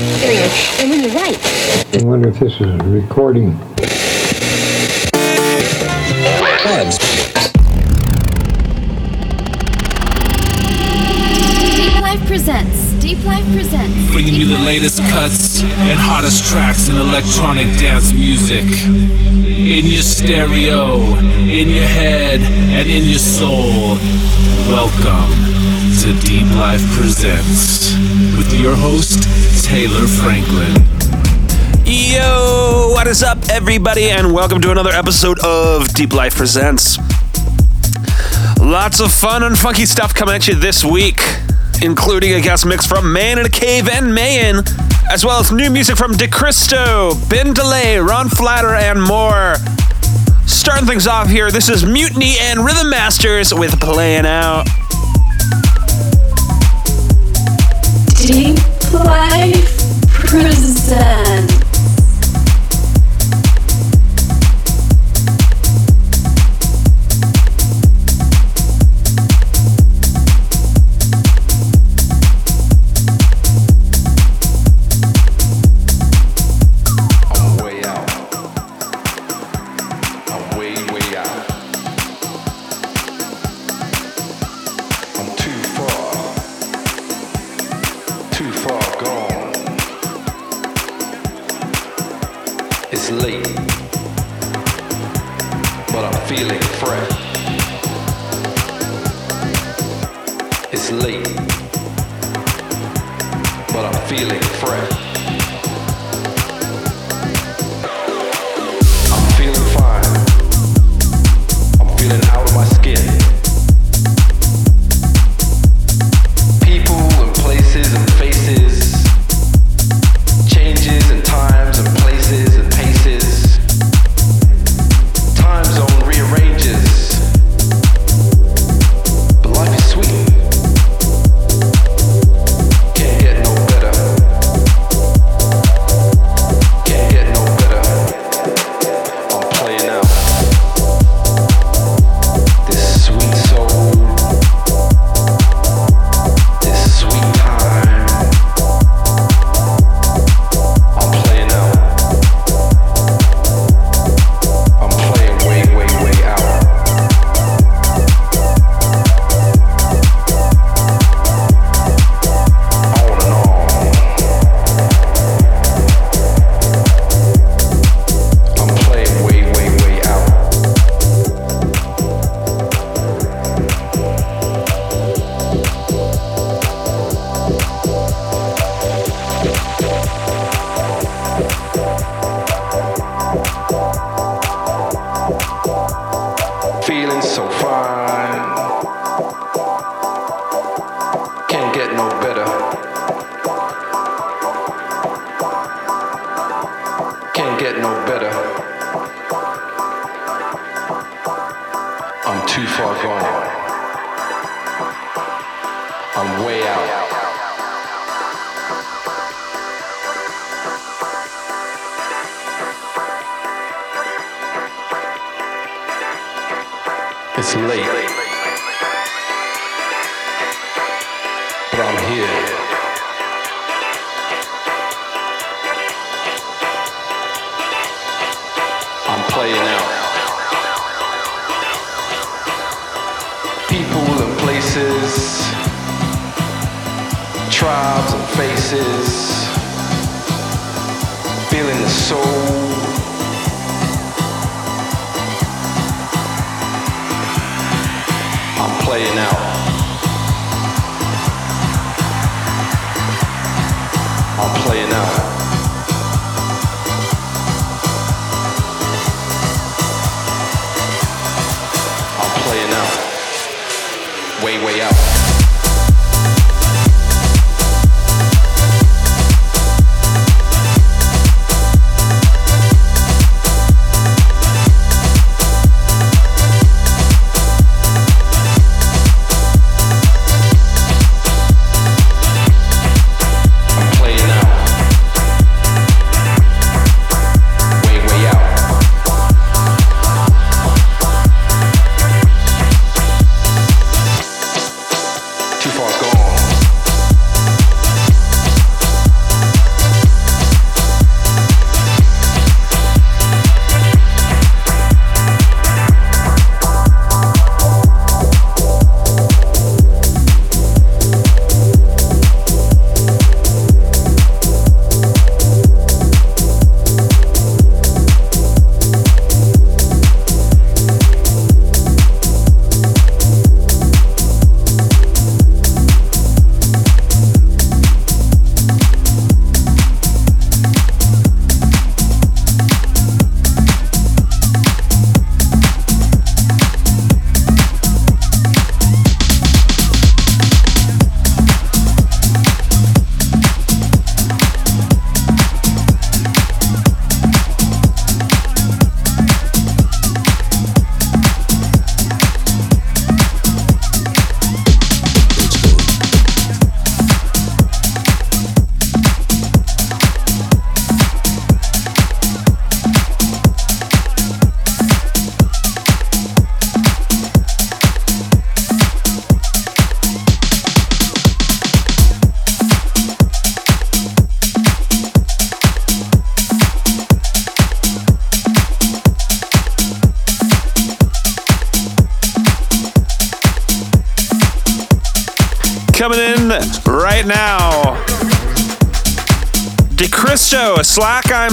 experience and when you write. I wonder if this is recording. Deep Life presents. Deep Life presents. bringing you the latest cuts and hottest tracks in electronic dance music. In your stereo, in your head, and in your soul. Welcome to Deep Life Presents with your host, Taylor Franklin. Yo, what is up, everybody, and welcome to another episode of Deep Life Presents. Lots of fun and funky stuff coming at you this week, including a guest mix from Man in a Cave and Mayan, as well as new music from DeCristo, Ben DeLay, Ron Flatter, and more. Starting things off here, this is Mutiny and Rhythm Masters with Playing Out. Deep Life presents. I'm playing out. People and places, tribes and faces, feeling the soul. I'm playing out. I'm playing out. Playing out. Way, way out. Out.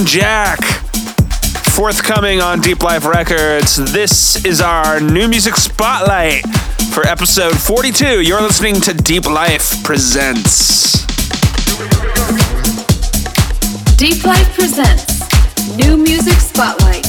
Jack. Forthcoming on Deep Life Records. This is our new music spotlight for episode 42. You're listening to Deep Life Presents. Deep Life presents New Music Spotlight.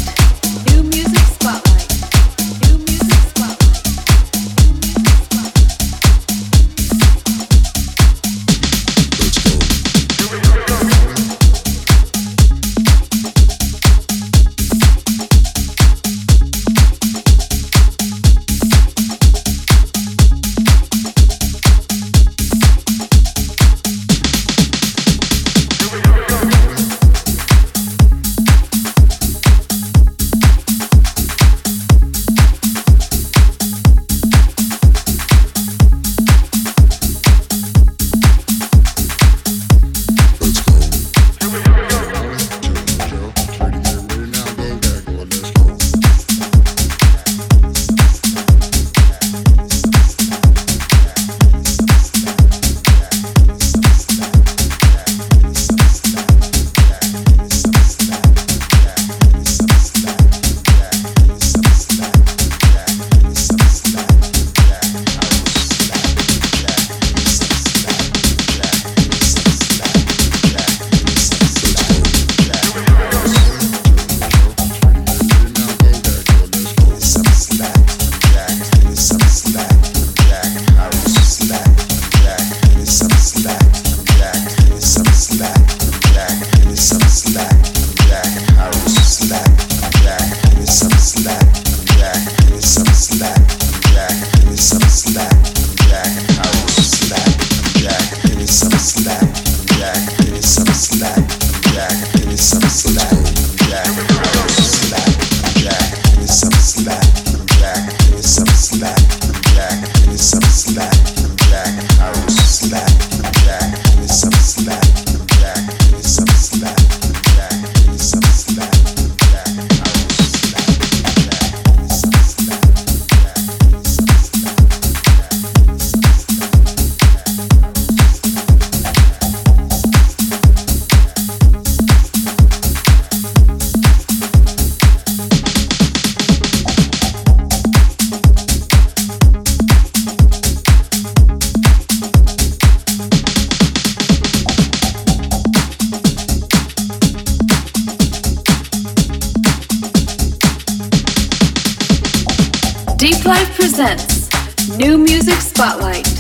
Life presents New Music Spotlight.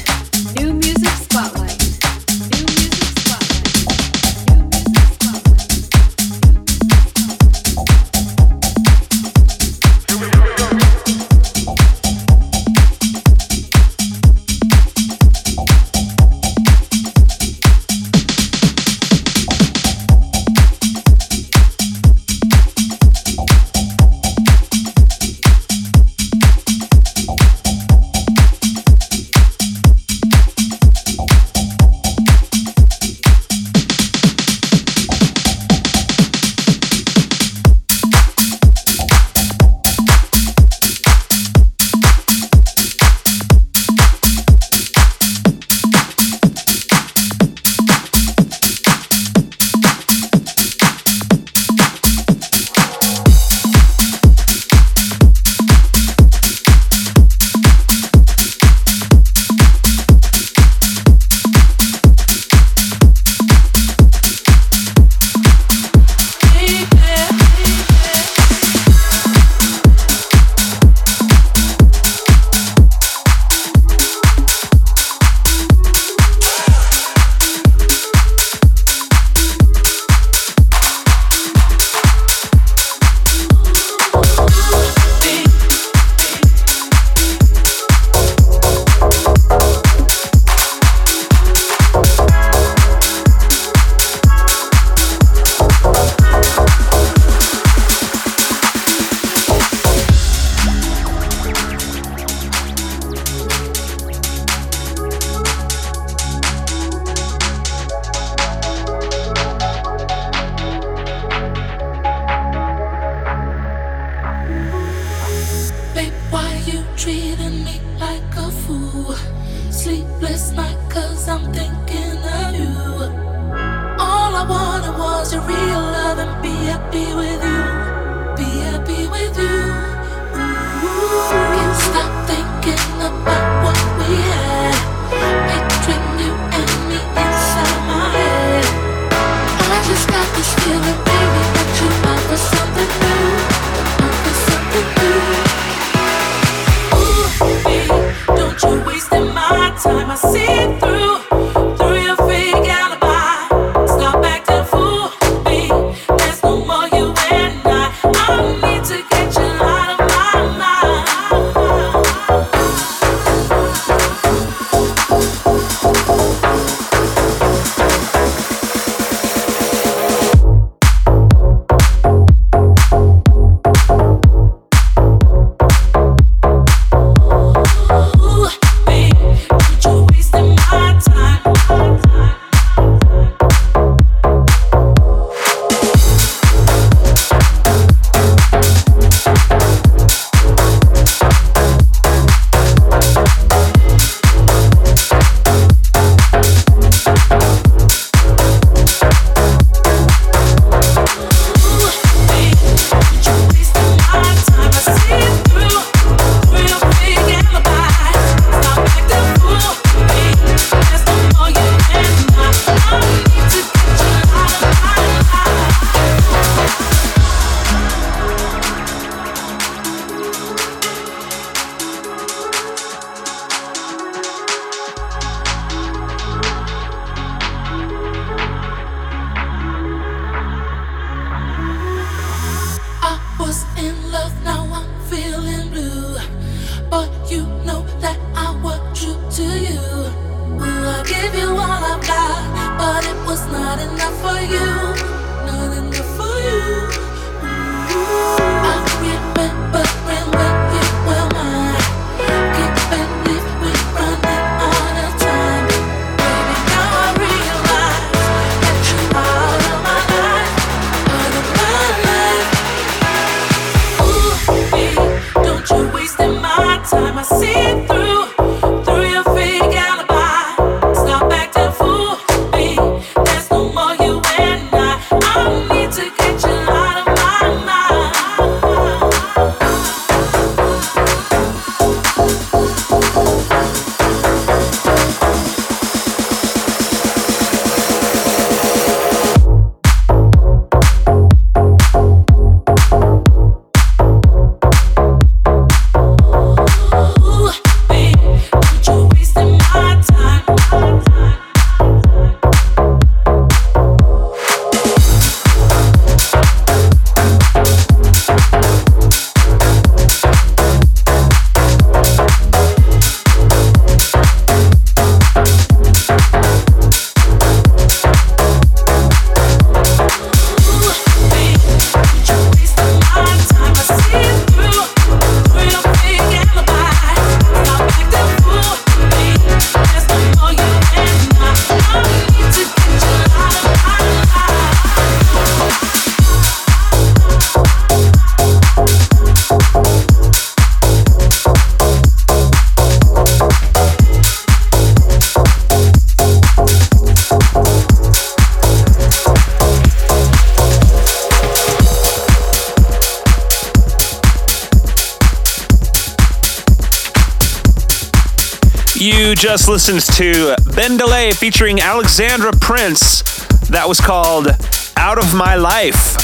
Just listened to Ben DeLay featuring Alexandra Prince. That was called Out of My Life.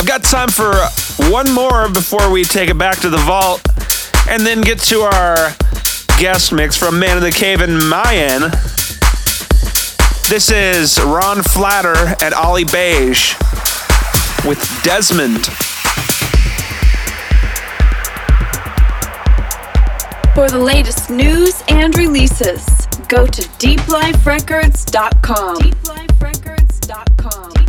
I've got time for one more before we take it back to the vault and then get to our guest mix from Man in the Cave and Mayan. This is Ron Flatter and Ollie Beige with Desmond. For the latest news and releases, go to deepliferecords.com. deepliferecords.com.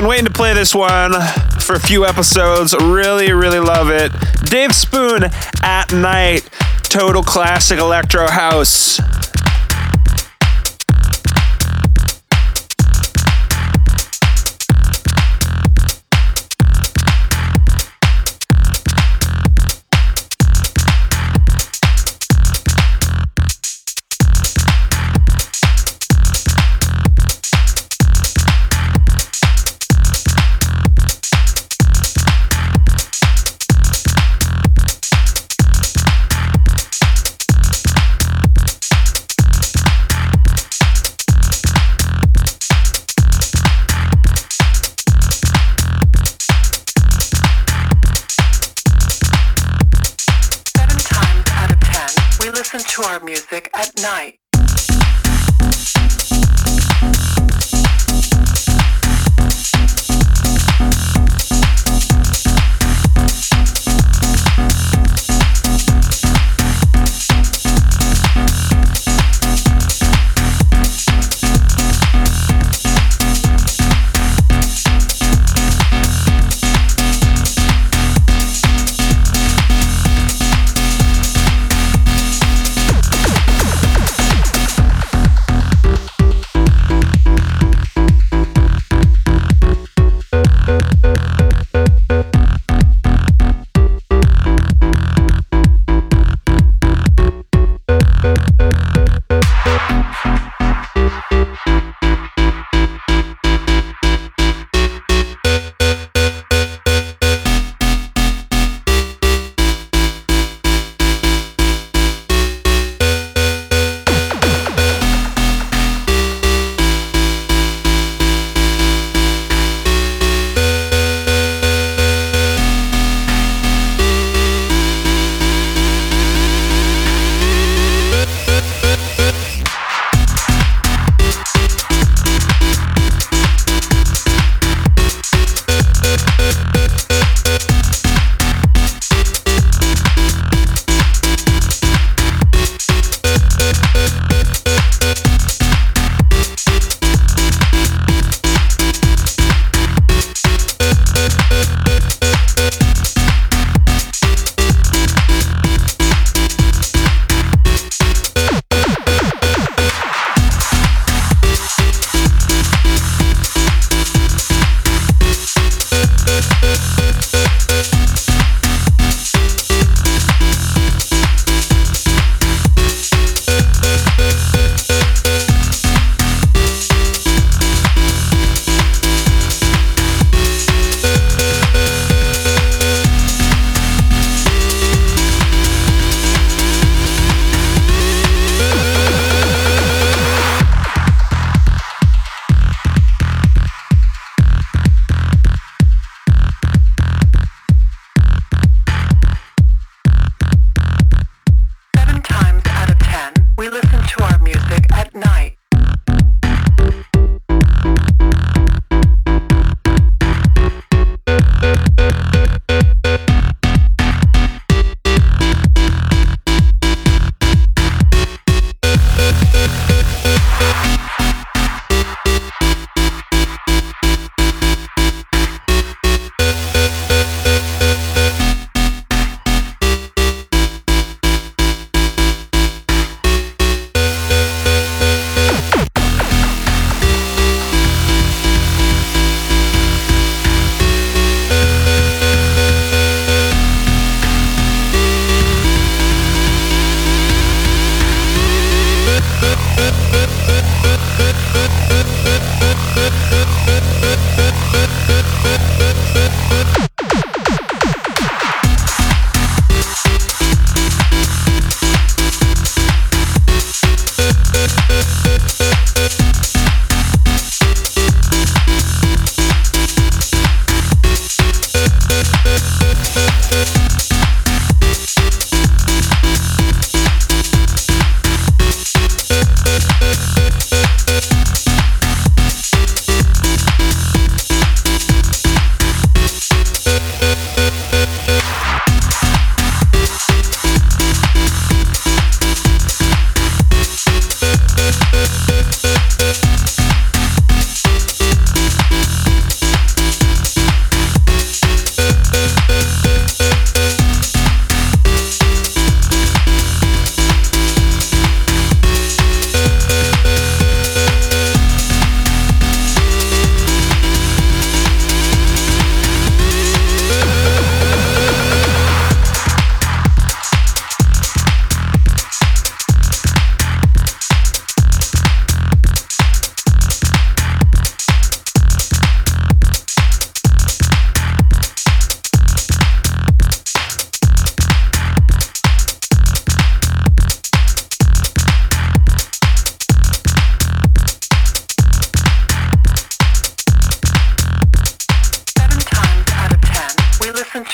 been waiting to play this one for a few episodes. Really, really love it. Dave Spoon at night. Total classic electro house.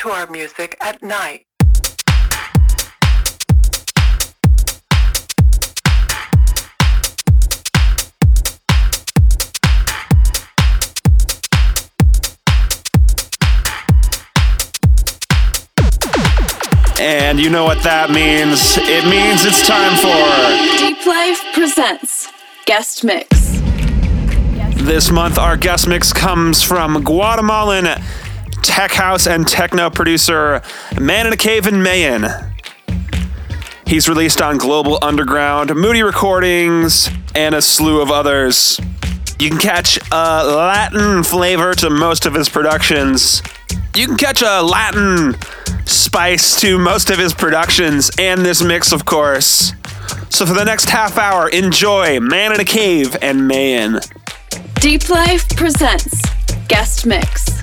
To our music at night. And you know what that means. It means it's time for. Deep Life presents Guest Mix. This month, our guest mix comes from Guatemalan tech house and techno producer Man in a Cave in Mayan. He's released on Global Underground, Moody Recordings, and a slew of others. You can catch a Latin flavor to most of his productions. You can catch a Latin spice to most of his productions and this mix, of course. So for the next half hour, enjoy Man in a Cave and Mayan. Deep Life presents Guest Mix.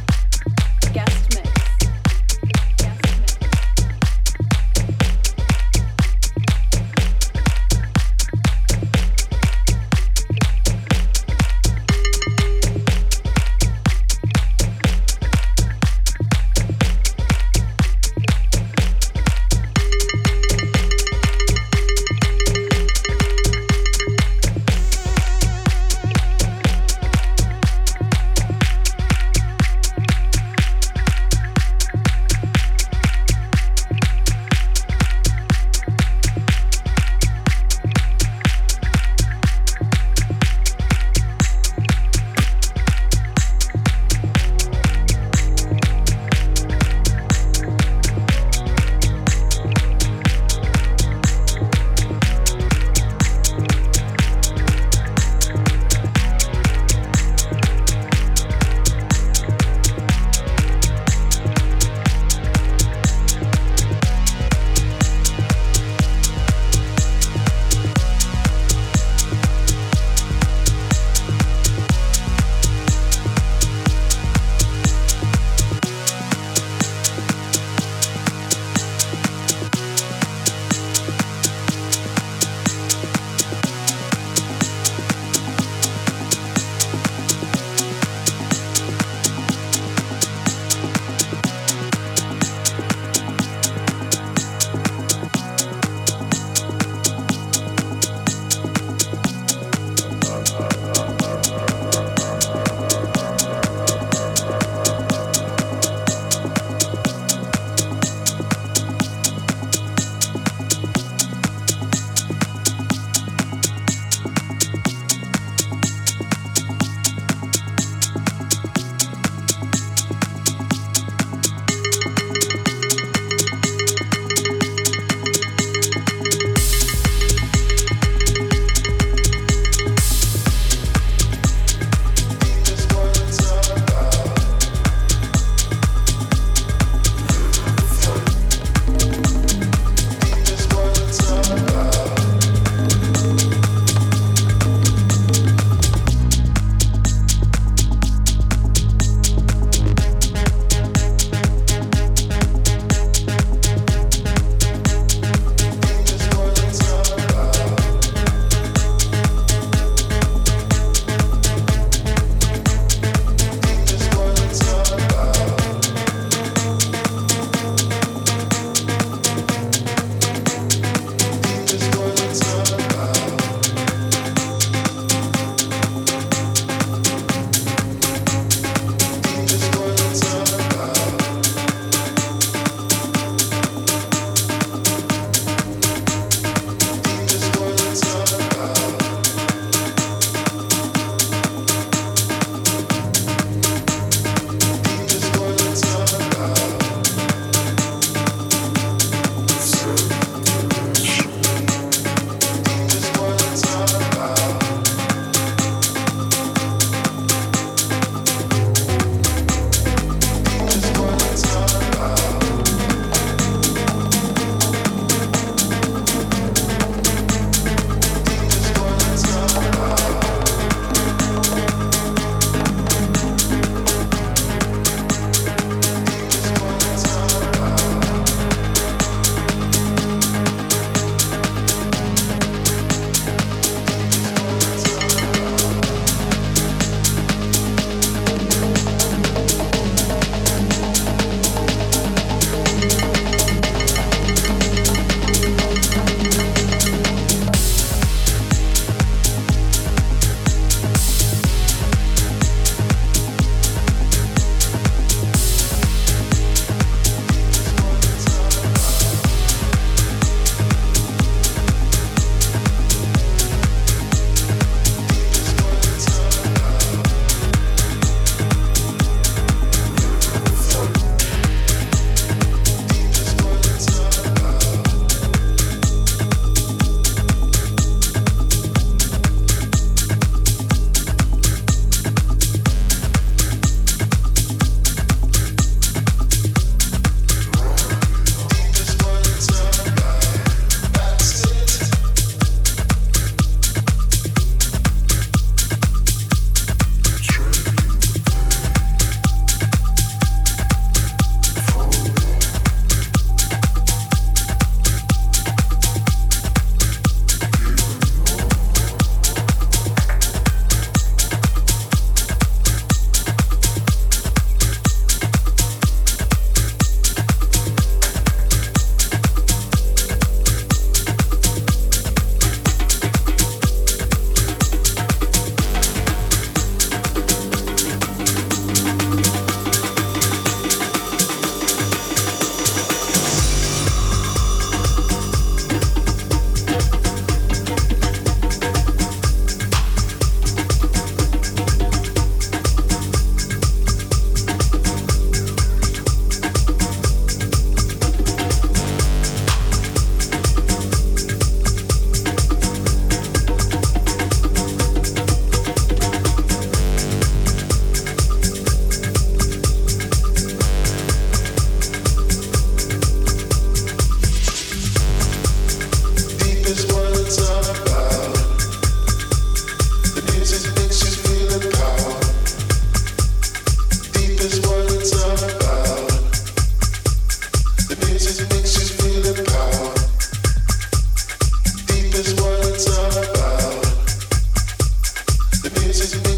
Thank you.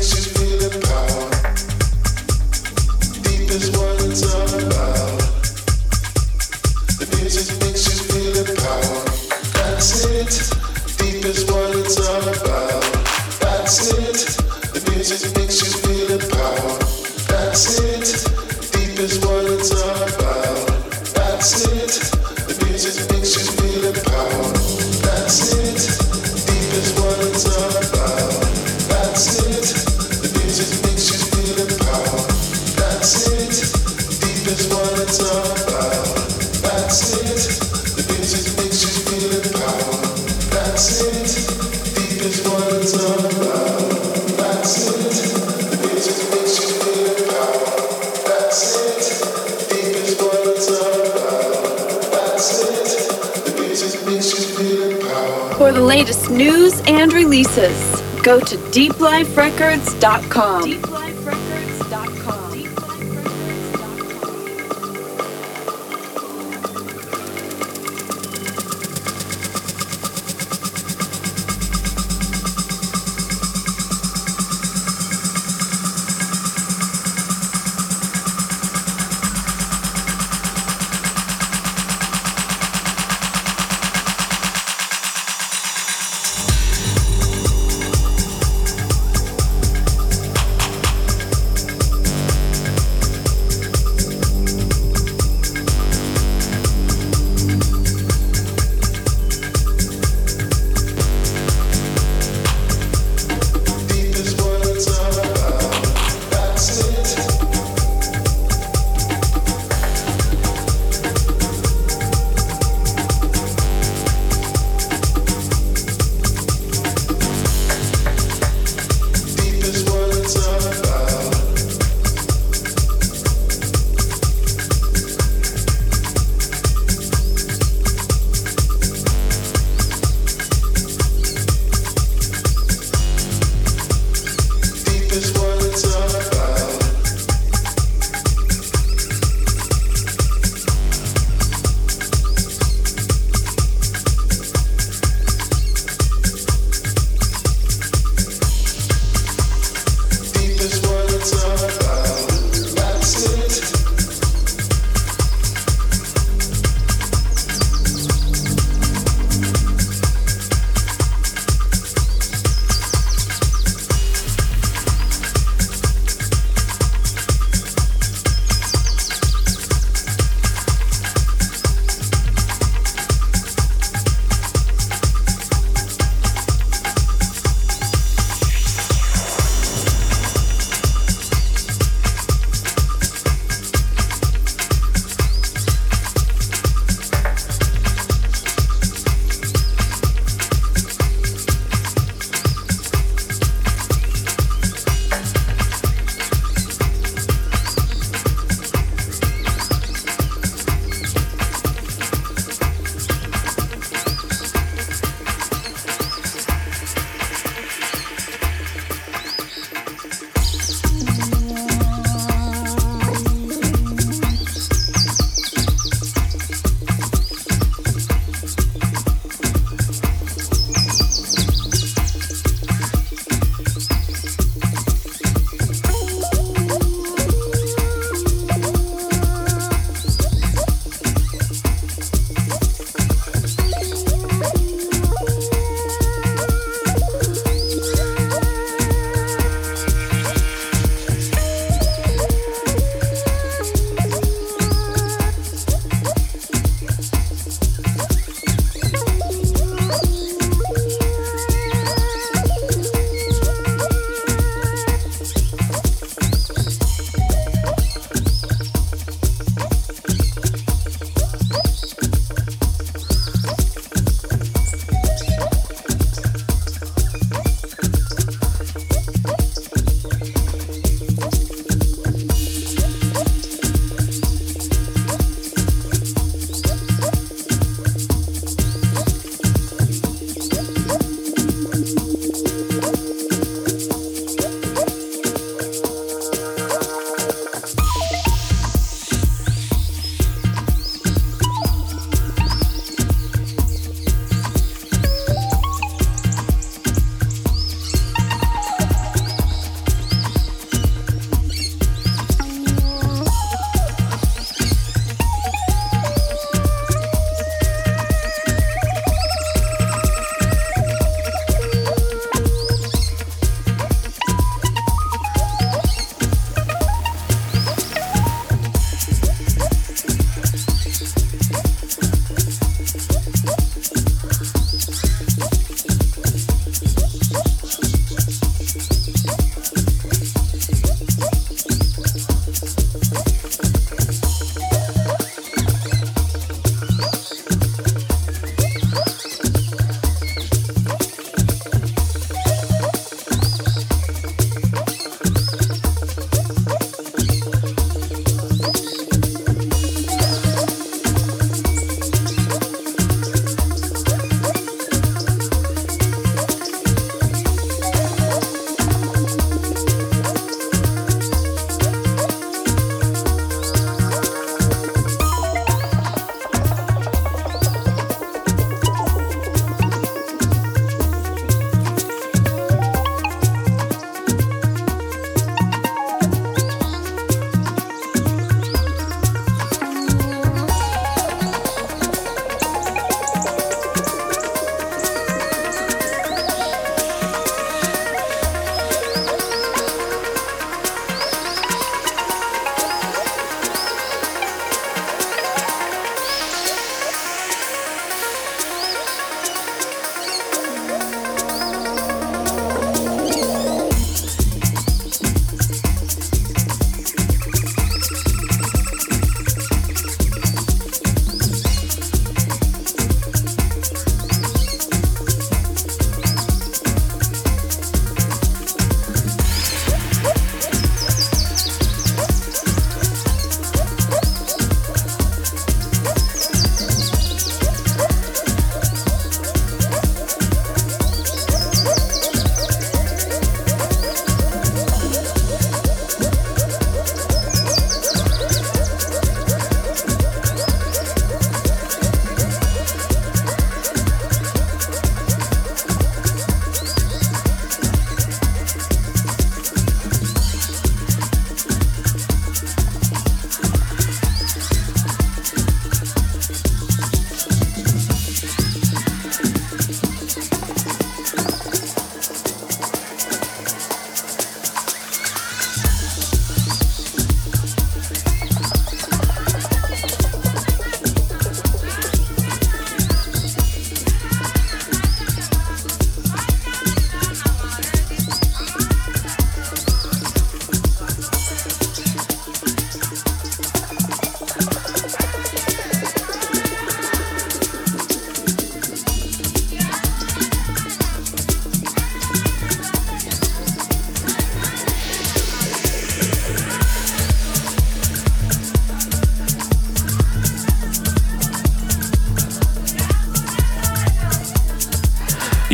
Go to deepliferecords.com.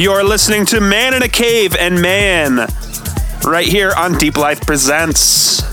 You're listening to Man in a Cave and Mayan right here on Deep Life Presents.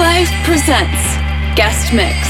Life presents Guest Mix.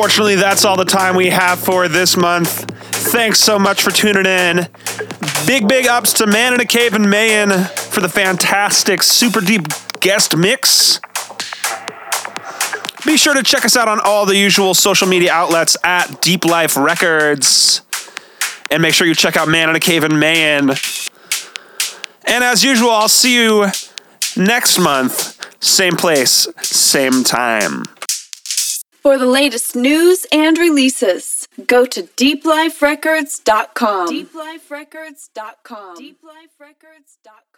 Unfortunately, that's all the time we have for this month. Thanks so much for tuning in. Big, big ups to Man in a Cave and Mayan for the fantastic, super deep guest mix. Be sure to check us out on all the usual social media outlets at Deep Life Records. And make sure you check out Man in a Cave and Mayan. And as usual, I'll see you next month. Same place, same time. For the latest news and releases, go to deepliferecords.com. Deepliferecords.com. Deepliferecords.com.